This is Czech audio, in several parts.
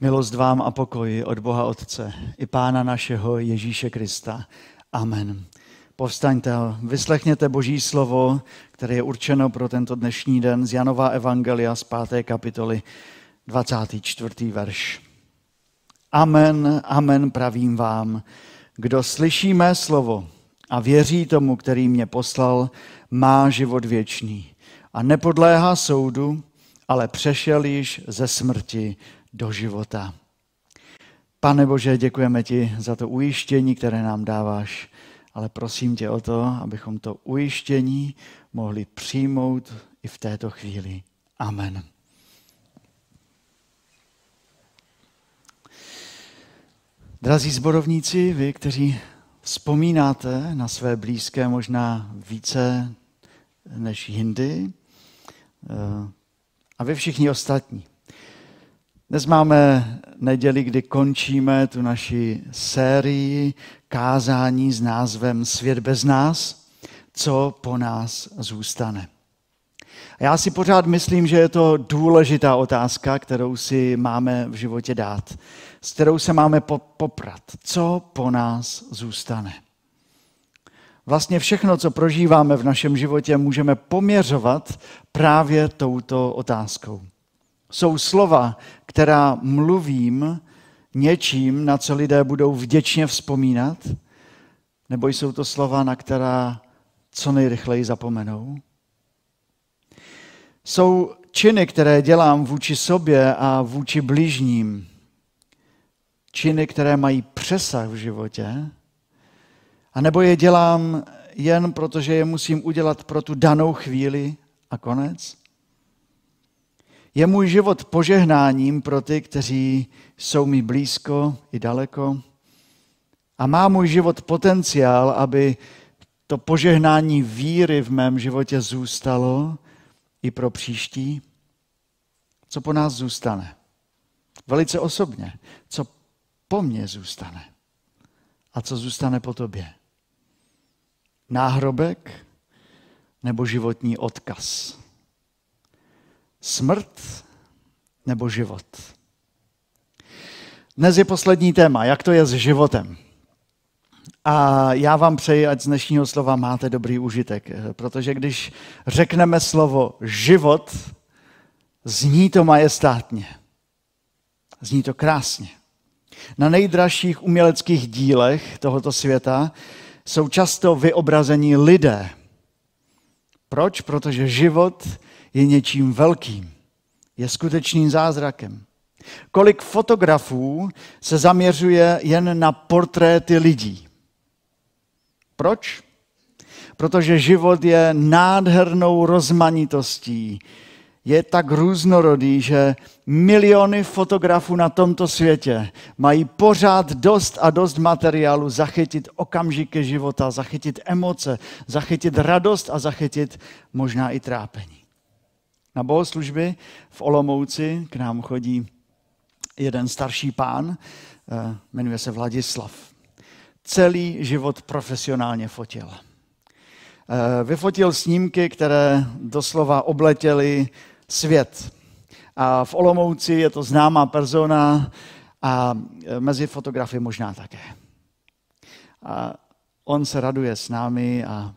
Milost vám a pokoj od Boha Otce i Pána našeho Ježíše Krista. Amen. Povstaňte vyslechněte Boží slovo, které je určeno pro tento dnešní den z Janova Evangelia z 5. kapitoly 24. verš. Amen, amen pravím vám. Kdo slyší mé slovo a věří tomu, který mě poslal, má život věčný a nepodléhá soudu, ale přešel již ze smrti do života. Pane Bože, děkujeme ti za to ujištění, které nám dáváš, ale prosím tě o to, abychom to ujištění mohli přijmout i v této chvíli. Amen. Drazí zborovníci, vy, kteří vzpomínáte na své blízké možná více než jindy, eh, a vy všichni ostatní. Dnes máme neděli, kdy končíme tu naši sérii kázání s názvem Svět bez nás, co po nás zůstane. A já si pořád myslím, že je to důležitá otázka, kterou si máme v životě dát, s kterou se máme poprat. Co po nás zůstane? Vlastně všechno, co prožíváme v našem životě, můžeme poměřovat právě touto otázkou. Jsou slova, která mluvím něčím, na co lidé budou vděčně vzpomínat? Nebo jsou to slova, na která co nejrychleji zapomenou? Jsou činy, které dělám vůči sobě a vůči bližním, činy, které mají přesah v životě, a nebo je dělám jen proto, že je musím udělat pro tu danou chvíli a konec? Je můj život požehnáním pro ty, kteří jsou mi blízko i daleko? A má můj život potenciál, aby to požehnání víry v mém životě zůstalo i pro příští? Co po nás zůstane? Velice osobně. Co po mně zůstane? A co zůstane po tobě? Náhrobek nebo životní odkaz? Smrt nebo život? Dnes je poslední téma, jak to je s životem. A já vám přeji, ať z dnešního slova máte dobrý užitek, protože když řekneme slovo život, zní to majestátně. Zní to krásně. Na nejdražších uměleckých dílech tohoto světa jsou často vyobrazení lidé. Proč? Protože život je něčím velkým. Je skutečným zázrakem. Kolik fotografů se zaměřuje jen na portréty lidí. Proč? Protože život je nádhernou rozmanitostí. Je tak různorodý, že miliony fotografů na tomto světě mají pořád dost a dost materiálu zachytit okamžiky života, zachytit emoce, zachytit radost a zachytit možná i trápení. Na bohoslužby v Olomouci k nám chodí jeden starší pán, eh, jmenuje se Vladislav. Celý život profesionálně fotil. Eh, vyfotil snímky, které doslova obletěly svět. A v Olomouci je to známá persona a eh, mezi fotografy možná také. A on se raduje s námi a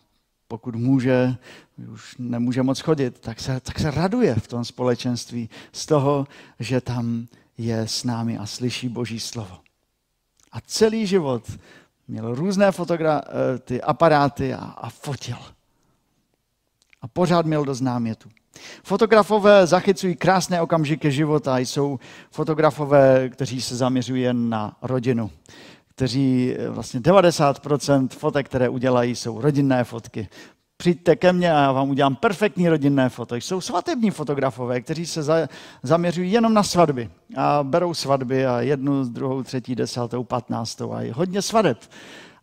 pokud může, už nemůže moc chodit, tak se, tak se raduje v tom společenství z toho, že tam je s námi a slyší Boží slovo. A celý život měl různé fotogra- eh, ty aparáty a, a fotil. A pořád měl dost námětu. Fotografové zachycují krásné okamžiky života. Jsou fotografové, kteří se zaměřují jen na rodinu. Kteří eh, vlastně 90% fotek, které udělají, jsou rodinné fotky přijďte ke mně a já vám udělám perfektní rodinné foto. Jsou svatební fotografové, kteří se za, zaměřují jenom na svatby a berou svatby a jednu, druhou, třetí, desátou, patnáctou a hodně svadeb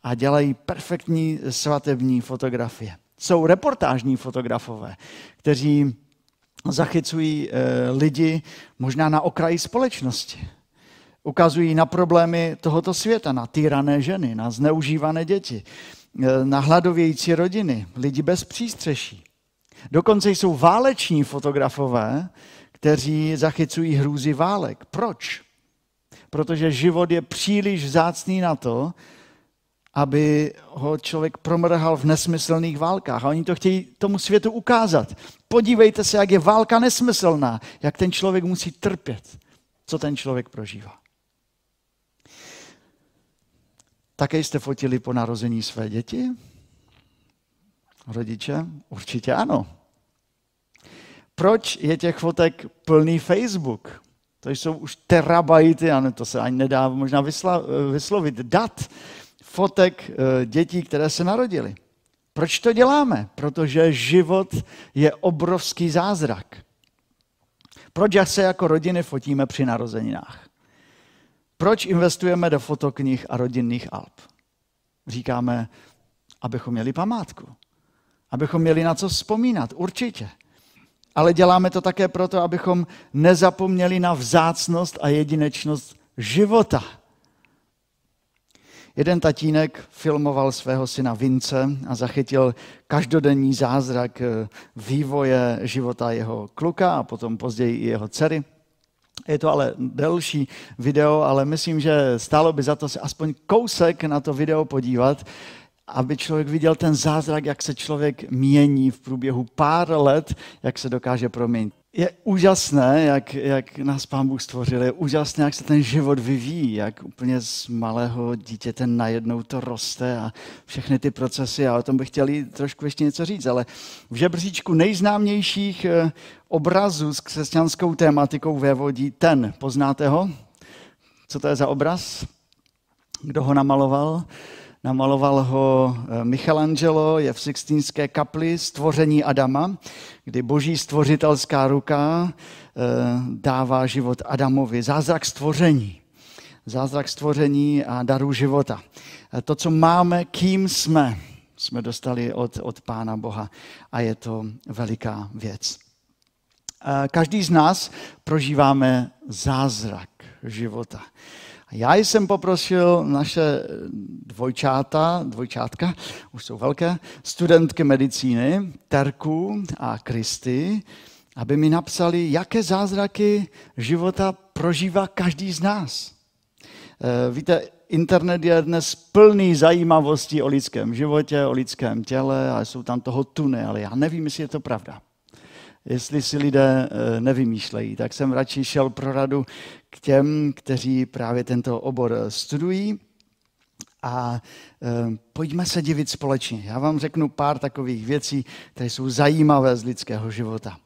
a dělají perfektní svatební fotografie. Jsou reportážní fotografové, kteří zachycují e, lidi možná na okraji společnosti. Ukazují na problémy tohoto světa, na týrané ženy, na zneužívané děti, Eh, na hladovějící rodiny, lidi bez přístřeší. Dokonce jsou váleční fotografové, kteří zachycují hrůzy válek. Proč? protože život je příliš vzácný na to, aby ho člověk promrhal v nesmyslných válkách. A oni to chtějí tomu světu ukázat. Podívejte se, jak je válka nesmyslná, jak ten člověk musí trpět, co ten člověk prožívá. Také jste fotili po narození své děti? Rodiče? Určitě ano. Proč je těch fotek plný Facebook? To jsou už terabajty, ano, to se ani nedá možná vysla, vyslovit, dat fotek eh, dětí, které se narodily. Proč to děláme? Protože život je obrovský zázrak. Proč se jako rodiny fotíme při narozeninách? Proč investujeme do fotoknih a rodinných alb? Říkáme, abychom měli památku. Abychom měli na co vzpomínat, určitě. Ale děláme to také proto, abychom nezapomněli na vzácnost a jedinečnost života. Jeden tatínek filmoval svého syna Vince a zachytil každodenní zázrak eh, vývoje života jeho kluka a potom později i jeho dcery. Je to ale delší video, ale myslím, že stálo by za to se aspoň kousek na to video podívat, aby člověk viděl ten zázrak, jak se člověk mění v průběhu pár let, jak se dokáže proměnit. Je úžasné, jak, jak nás Pán Bůh stvořil, je úžasné, jak se ten život vyvíjí, jak úplně z malého dítěte najednou to roste a všechny ty procesy. A o tom bych chtěl trošku ještě něco říct, ale v žebříčku nejznámějších eh, obrazů s křesťanskou tématikou vévodí ten. Poznáte ho? Co to je za obraz? Kdo ho namaloval? Namaloval ho eh, Michelangelo, je v Sixtínské kapli Stvoření Adama, kdy boží stvořitelská ruka eh, dává život Adamovi. Zázrak stvoření. Zázrak stvoření a daru života. Eh, to, co máme, kým jsme, jsme dostali od, od Pána Boha a je to veliká věc. Každý z nás prožíváme zázrak života. Já jsem poprosil naše dvojčáta, dvojčátka, už jsou velké, studentky medicíny, Terku a Kristy, aby mi napsali, jaké zázraky života prožívá každý z nás. Eh, víte, internet je dnes plný zajímavostí o lidském životě, o lidském těle a jsou tam toho tuny, ale já nevím, jestli je to pravda jestli si lidé eh, nevymýšlejí, tak jsem radši šel pro radu k těm, kteří právě tento obor eh, studují. A e, pojďme se divit společně. Já vám řeknu pár takových věcí, které jsou zajímavé z lidského života.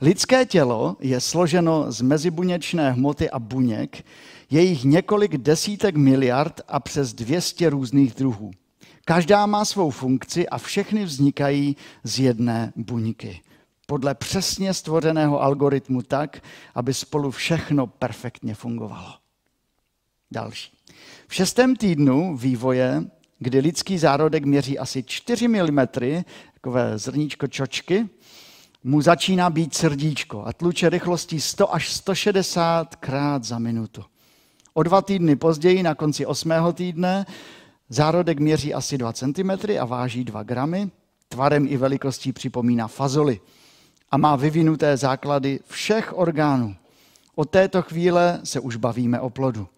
Lidské tělo je složeno z mezibuněčné hmoty a buněk, je jich několik desítek miliard a přes 200 různých druhů. Každá má svou funkci a všechny vznikají z jedné buňky podle přesně stvořeného algoritmu tak, aby spolu všechno perfektně fungovalo. Další. V šestém týdnu vývoje, kdy lidský zárodek měří asi 4 mm, takové zrníčko čočky, mu začíná být srdíčko a tluče rychlostí 100 až 160 krát za minutu. O dva týdny později, na konci osmého týdne, zárodek měří asi 2 cm a váží 2 gramy. Tvarem i velikostí připomíná fazoli a má vyvinuté základy všech orgánů. Od této chvíle se už bavíme o plodu.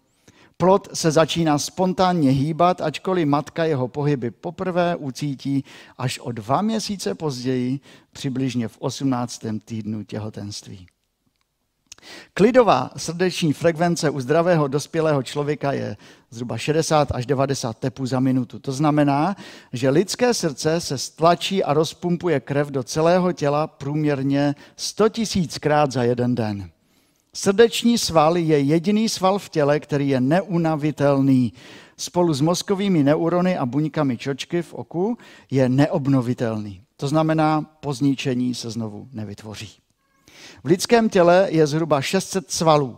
Plod se začíná spontánně hýbat, ačkoliv matka jeho pohyby poprvé ucítí až o dva měsíce později, přibližně v 18. týdnu těhotenství. Klidová srdeční frekvence u zdravého dospělého člověka je zhruba 60 až 90 tepů za minutu. To znamená, že lidské srdce se stlačí a rozpumpuje krev do celého těla průměrně 100 krát za jeden den. Srdeční sval je jediný sval v těle, který je neunavitelný. Spolu s mozkovými neurony a buňkami čočky v oku je neobnovitelný. To znamená, po zničení se znovu nevytvoří. V lidském těle je zhruba 600 svalů.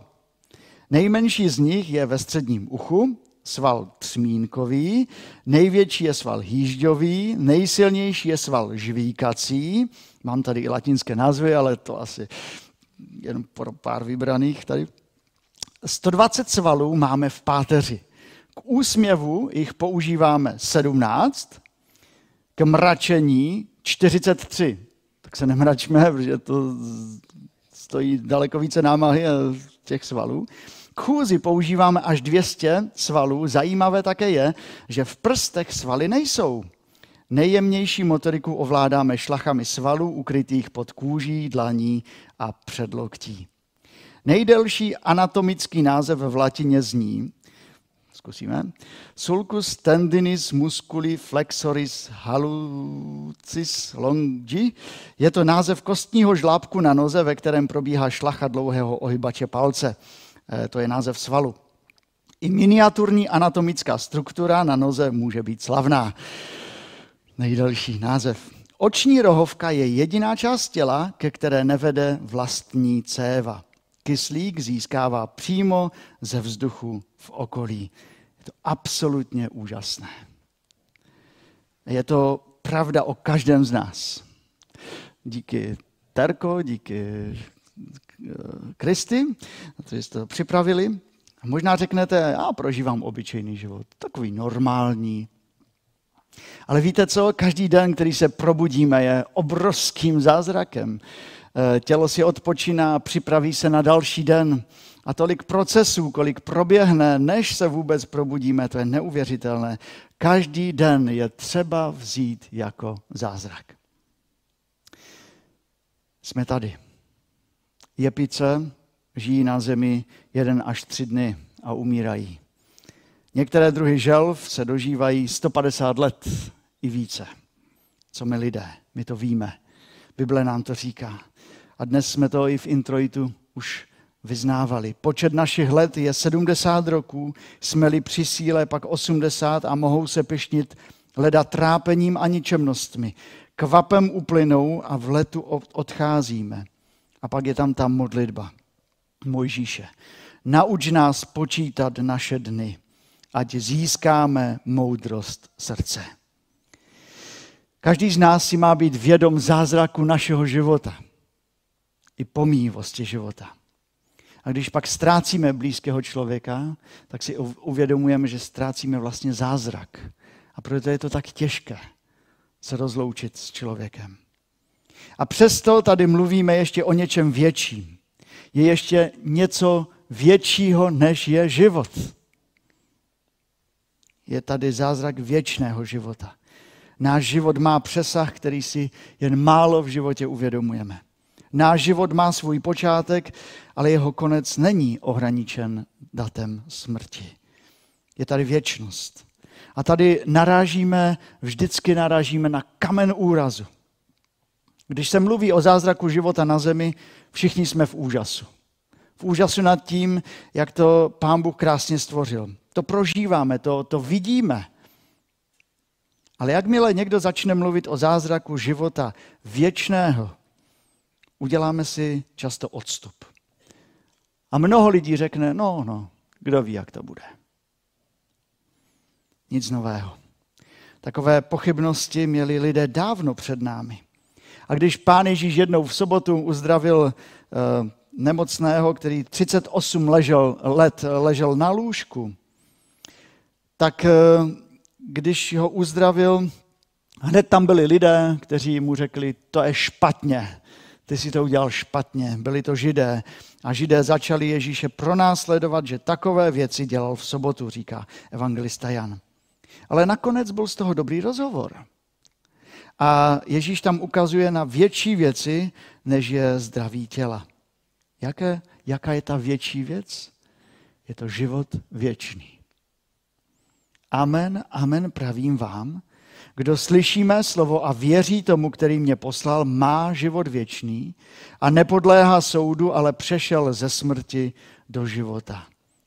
Nejmenší z nich je ve středním uchu, sval třmínkový, největší je sval hýžďový, nejsilnější je sval žvíkací. Mám tady i latinské názvy, ale to asi jen pro pár vybraných tady. 120 svalů máme v páteři. K úsměvu jich používáme 17, k mračení 43. Tak se nemračme, protože to stojí daleko více námahy těch svalů. chůzi používáme až 200 svalů, zajímavé také je, že v prstech svaly nejsou. Nejjemnější motoriku ovládáme šlachami svalů ukrytých pod kůží, dlaní a předloktí. Nejdelší anatomický název v latině zní, zkusíme, sulcus tendinis musculi flexoris halucis longi. Je to název kostního žlábku na noze, ve kterém probíhá šlacha dlouhého ohybače palce. E, to je název svalu. I miniaturní anatomická struktura na noze může být slavná. Nejdelší název. Oční rohovka je jediná část těla, ke které nevede vlastní céva kyslík získává přímo ze vzduchu v okolí. To absolutně úžasné. Je to pravda o každém z nás. Díky Terko, díky eh, Kristy, to jste to připravili. Možná řeknete, já prožívám obyčejný život, takový normální. Ale víte co? Každý den, který se probudíme, je obrovským zázrakem. Eh, tělo si odpočíná, připraví se na další den. A tolik procesů, kolik proběhne, než se vůbec probudíme, to je neuvěřitelné. Každý den je třeba vzít jako zázrak. Jsme tady. Jepice žijí na zemi jeden až tři dny a umírají. Některé druhy želv se dožívají 150 let i více. Co my lidé, my to víme. Bible nám to říká. A dnes jsme to i v introitu už vyznávali. Počet našich let je 70 roků, jsme-li při síle pak 80 a mohou se pešnit leda trápením a ničemnostmi. Kvapem uplynou a v letu odcházíme. A pak je tam ta modlitba Mojžíše. Nauč nás počítat naše dny, ať získáme moudrost srdce. Každý z nás si má být vědom zázraku našeho života – i pomíjivosti života. A když pak ztrácíme blízkého člověka, tak si uvědomujeme, že ztrácíme vlastně zázrak. A proto je to tak těžké se rozloučit s člověkem. A přesto tady mluvíme ještě o něčem větším. Je ještě něco většího, než je život. Je tady zázrak věčného života. Náš život má přesah, který si jen málo v životě uvědomujeme. Náš život má svůj počátek, ale jeho konec není ohraničen datem smrti. Je tady věčnost. A tady narážíme, vždycky narážíme na kamen úrazu. Když se mluví o zázraku života na zemi, všichni jsme v úžasu. V úžasu nad tím, jak to pán Bůh krásně stvořil. To prožíváme, to, to vidíme. Ale jakmile někdo začne mluvit o zázraku života věčného, uděláme si často odstup. A mnoho lidí řekne, no, no, kdo ví, jak to bude. Nic nového. Takové pochybnosti měli lidé dávno před námi. A když pán Ježíš jednou v sobotu uzdravil uh, nemocného, který 38 ležel, let ležel na lůžku, tak uh, když ho uzdravil, hned tam byli lidé, kteří mu řekli, to je špatně, ty si to udělal špatně, byli to židé. A židé začali Ježíše pronásledovat, že takové věci dělal v sobotu, říká evangelista Jan. Ale nakonec byl z toho dobrý rozhovor. A Ježíš tam ukazuje na větší věci, než je zdraví těla. Jaké, jaká je ta větší věc? Je to život věčný. Amen, amen pravím vám, kdo slyší mé slovo a věří tomu, který mě poslal, má život věčný a nepodléhá soudu, ale přešel ze smrti do života.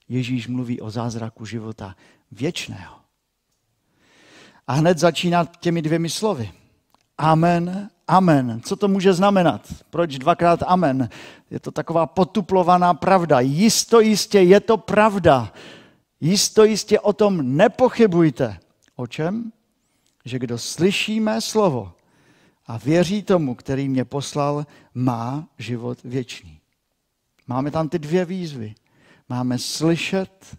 Ježíš mluví o zázraku života věčného. A hned začíná těmi dvěmi slovy. Amen, amen. Co to může znamenat? Proč dvakrát amen? Je to taková potuplovaná pravda. Jisto jistě je to pravda. Jisto jistě o tom nepochybujte. O čem? Že kdo slyší mé slovo a věří tomu, který mě poslal, má život věčný. Máme tam ty dvě výzvy. Máme slyšet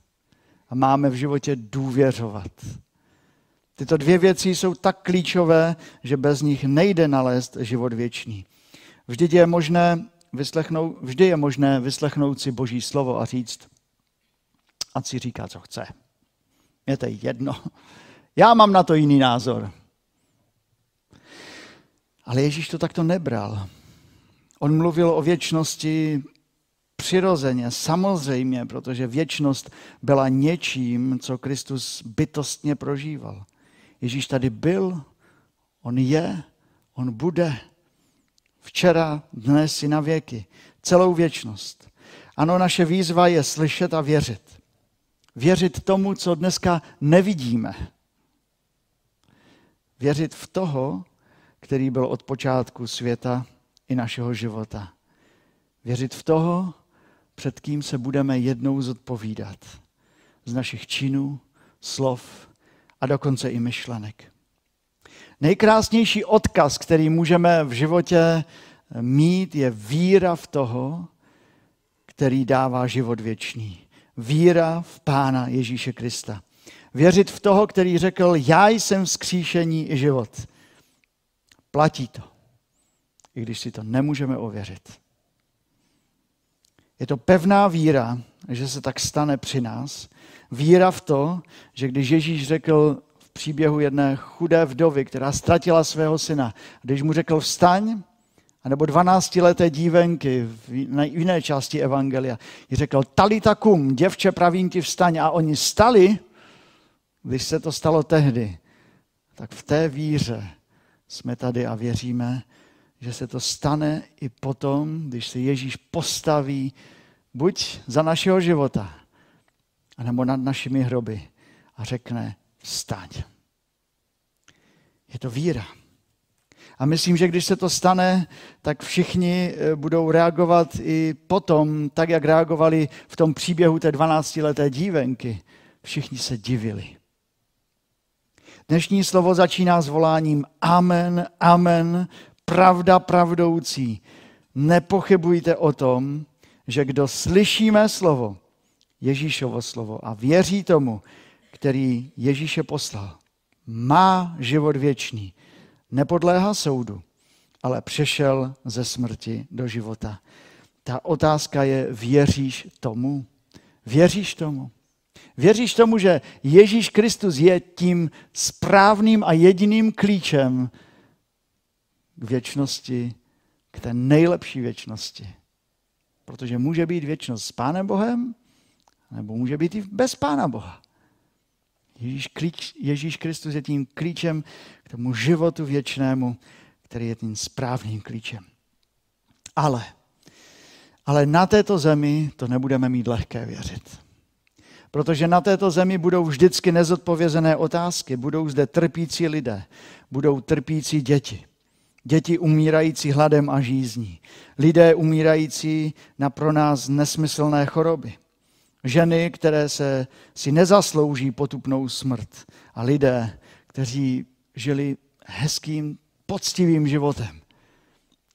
a máme v životě důvěřovat. Tyto dvě věci jsou tak klíčové, že bez nich nejde nalézt život věčný. Vždy je možné vyslechnout, vždy je možné vyslechnout si Boží slovo a říct, ať si říká, co chce. Je to jedno. Já mám na to jiný názor. Ale Ježíš to takto nebral. On mluvil o věčnosti přirozeně, samozřejmě, protože věčnost byla něčím, co Kristus bytostně prožíval. Ježíš tady byl, on je, on bude. Včera, dnes i na věky. Celou věčnost. Ano, naše výzva je slyšet a věřit. Věřit tomu, co dneska nevidíme. Věřit v toho, který byl od počátku světa i našeho života. Věřit v toho, před kým se budeme jednou zodpovídat. Z našich činů, slov a dokonce i myšlenek. Nejkrásnější odkaz, který můžeme v životě mít, je víra v toho, který dává život věčný. Víra v Pána Ježíše Krista. Věřit v toho, který řekl, já jsem vzkříšení i život. Platí to, i když si to nemůžeme ověřit. Je to pevná víra, že se tak stane při nás. Víra v to, že když Ježíš řekl v příběhu jedné chudé vdovy, která ztratila svého syna, když mu řekl vstaň, anebo 12-leté dívenky v jiné části Evangelia, řekl talita kum, děvče pravím ti vstaň a oni stali, když se to stalo tehdy, tak v té víře jsme tady a věříme, že se to stane i potom, když se Ježíš postaví buď za našeho života, anebo nad našimi hroby a řekne vstaň. Je to víra. A myslím, že když se to stane, tak všichni eh, budou reagovat i potom, tak jak reagovali v tom příběhu té 12-leté dívenky. Všichni se divili. Dnešní slovo začíná s voláním Amen, Amen, pravda pravdoucí. Nepochybujte o tom, že kdo slyší mé slovo, Ježíšovo slovo a věří tomu, který Ježíše poslal, má život věčný, nepodléhá soudu, ale přešel ze smrti do života. Ta otázka je, věříš tomu? Věříš tomu? Věříš tomu, že Ježíš Kristus je tím správným a jediným klíčem k věčnosti, k té nejlepší věčnosti. Protože může být věčnost s Pánem Bohem, nebo může být i bez Pána Boha. Ježíš, klíč, Ježíš Kristus je tím klíčem k tomu životu věčnému, který je tím správným klíčem. Ale, ale na této zemi to nebudeme mít lehké věřit. Protože na této zemi budou vždycky nezodpovězené otázky, budou zde trpící lidé, budou trpící děti. Děti umírající hladem a žízní. Lidé umírající na pro nás nesmyslné choroby. Ženy, které se si nezaslouží potupnou smrt. A lidé, kteří žili hezkým, poctivým životem.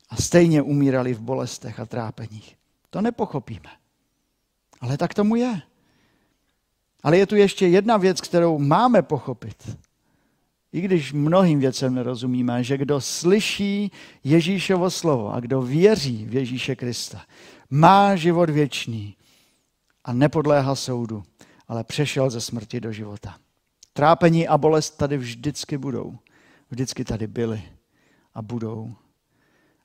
A stejně umírali v bolestech a trápeních. To nepochopíme. Ale tak tomu je. Ale je tu ještě jedna věc, kterou máme pochopit i když mnohým věcem nerozumíme, že kdo slyší Ježíšovo slovo a kdo věří v Ježíše Krista, má život věčný a nepodléhá soudu, ale přešel ze smrti do života. Trápení a bolest tady vždycky budou. Vždycky tady byly a budou.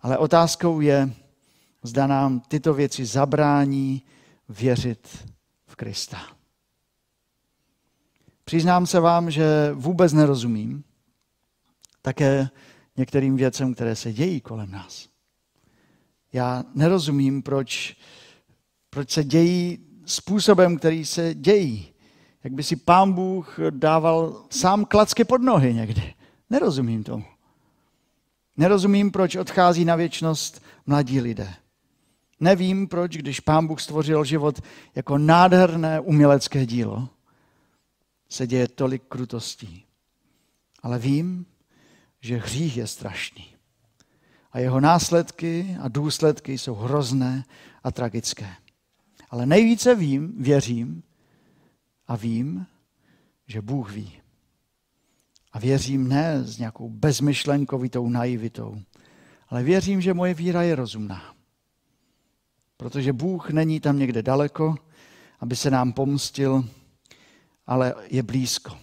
Ale otázkou je, zda nám tyto věci zabrání věřit v Krista. Přiznám se vám, že vůbec nerozumím také některým věcem, které se dějí kolem nás. Já nerozumím, proč, proč se dějí způsobem, který se dějí. Jak by si pán Bůh dával sám klacky pod nohy někdy. Nerozumím tomu. Nerozumím, proč odchází na věčnost mladí lidé. Nevím, proč, když pán Bůh stvořil život jako nádherné umělecké dílo, se děje tolik krutostí. Ale vím, že hřích je strašný. A jeho následky a důsledky jsou hrozné a tragické. Ale nejvíce vím, věřím a vím, že Bůh ví. A věřím ne s nějakou bezmyšlenkovitou naivitou, ale věřím, že moje víra je rozumná. Protože Bůh není tam někde daleko, aby se nám pomstil, ale je blízko.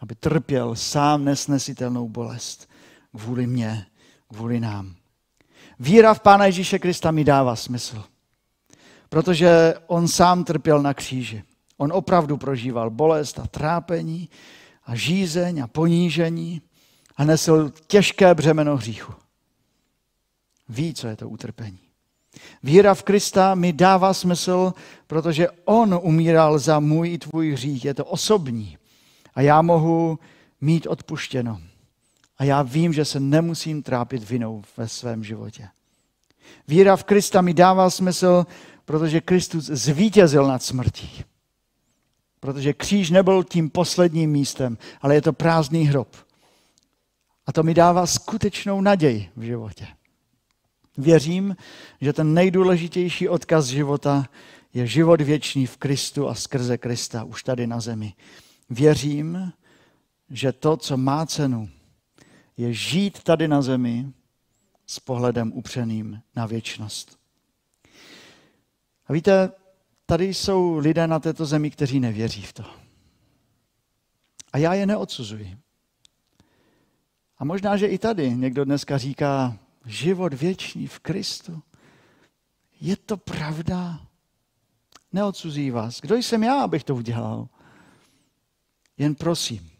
Aby trpěl sám nesnesitelnou bolest kvůli mně, kvůli nám. Víra v Pána Ježíše Krista mi dává smysl, protože on sám trpěl na kříži. On opravdu prožíval bolest a trápení a žízeň a ponížení a nesl těžké břemeno hříchu. Ví, co je to utrpení. Víra v Krista mi dává smysl, protože On umíral za můj i tvůj hřích. Je to osobní. A já mohu mít odpuštěno. A já vím, že se nemusím trápit vinou ve svém životě. Víra v Krista mi dává smysl, protože Kristus zvítězil nad smrtí. Protože kříž nebyl tím posledním místem, ale je to prázdný hrob. A to mi dává skutečnou naději v životě. Věřím, že ten nejdůležitější odkaz života je život věčný v Kristu a skrze Krista už tady na zemi. Věřím, že to, co má cenu, je žít tady na zemi s pohledem upřeným na věčnost. A víte, tady jsou lidé na této zemi, kteří nevěří v to. A já je neodsuzuji. A možná, že i tady někdo dneska říká, život věčný v Kristu. Je to pravda? Neodsuzí vás. Kdo jsem já, abych to udělal? Jen prosím,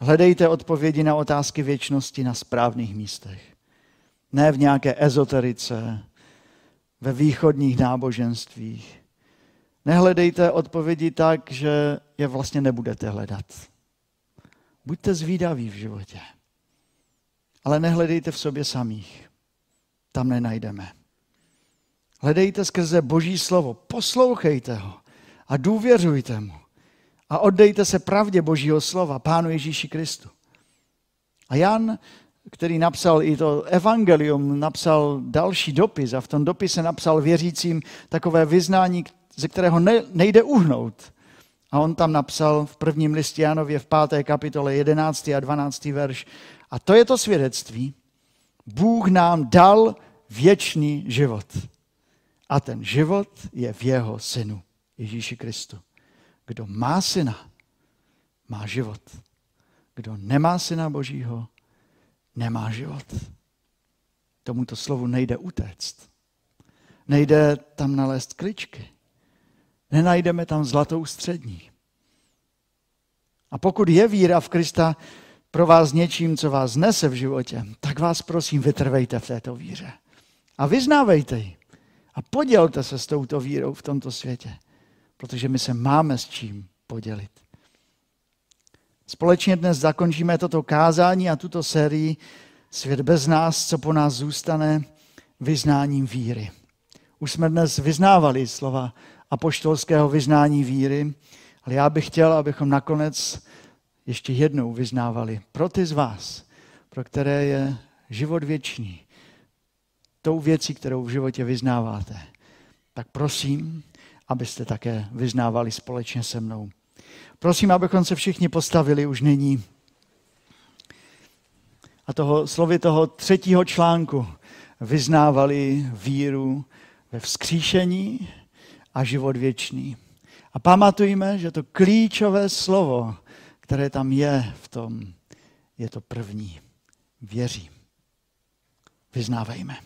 hledejte odpovědi na otázky věčnosti na správných místech. Ne v nějaké ezoterice, ve východních náboženstvích. Nehledejte odpovědi tak, že je vlastně nebudete hledat. Buďte zvídaví v životě. Ale nehledejte v sobě samých. Tam nenajdeme. Hledejte skrze Boží slovo, poslouchejte ho a důvěřujte mu. A oddejte se pravdě Božího slova, Pánu Ježíši Kristu. A Jan, který napsal i to evangelium, napsal další dopis a v tom dopise napsal věřícím takové vyznání, ze kterého nejde uhnout. A on tam napsal v prvním listě Janově v páté kapitole 11. a 12. verš a to je to svědectví. Bůh nám dal věčný život. A ten život je v jeho synu, Ježíši Kristu. Kdo má syna, má život. Kdo nemá syna Božího, nemá život. Tomuto slovu nejde utéct. Nejde tam nalézt kličky. Nenajdeme tam zlatou střední. A pokud je víra v Krista pro vás něčím, co vás nese v životě, tak vás prosím, vytrvejte v této víře. A vyznávejte ji. A podělte se s touto vírou v tomto světě. Protože my se máme s čím podělit. Společně dnes zakončíme toto kázání a tuto sérii Svět bez nás, co po nás zůstane, vyznáním víry. Už jsme dnes vyznávali slova apoštolského vyznání víry, ale já bych chtěl, abychom nakonec ještě jednou vyznávali pro ty z vás, pro které je život věčný, tou věcí, kterou v životě vyznáváte, tak prosím, abyste také vyznávali společně se mnou. Prosím, abychom se všichni postavili už nyní. A toho slovy toho třetího článku vyznávali víru ve vzkříšení a život věčný. A pamatujme, že to klíčové slovo, které tam je v tom, je to první. Věřím. Vyznávejme.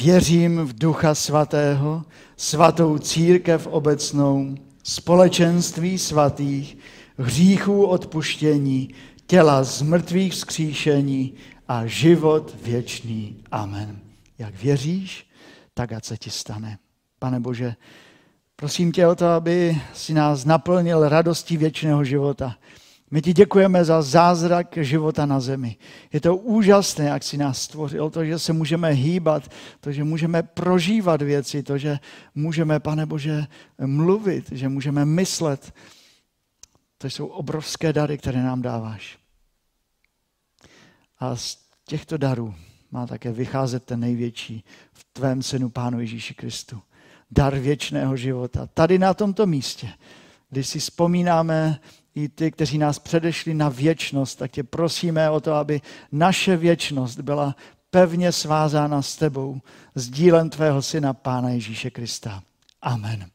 Věřím v Ducha Svatého, svatou církev obecnou, společenství svatých, hříchů odpuštění, těla z mrtvých vzkříšení a život věčný. Amen. Jak věříš, tak ať se ti stane. Pane Bože, Prosím tě o to, aby si nás naplnil radostí věčného života. My ti děkujeme za zázrak života na zemi. Je to úžasné, jak si nás stvořil, to, že se můžeme hýbat, to, že můžeme prožívat věci, to, že můžeme, pane Bože, mluvit, že můžeme myslet. To jsou obrovské dary, které nám dáváš. A z těchto darů má také vycházet ten největší v tvém synu Pánu Ježíši Kristu dar věčného života. Tady na tomto místě, když si vzpomínáme i ty, kteří nás předešli na věčnost, tak tě prosíme o to, aby naše věčnost byla pevně svázána s tebou, s dílem tvého syna, Pána Ježíše Krista. Amen.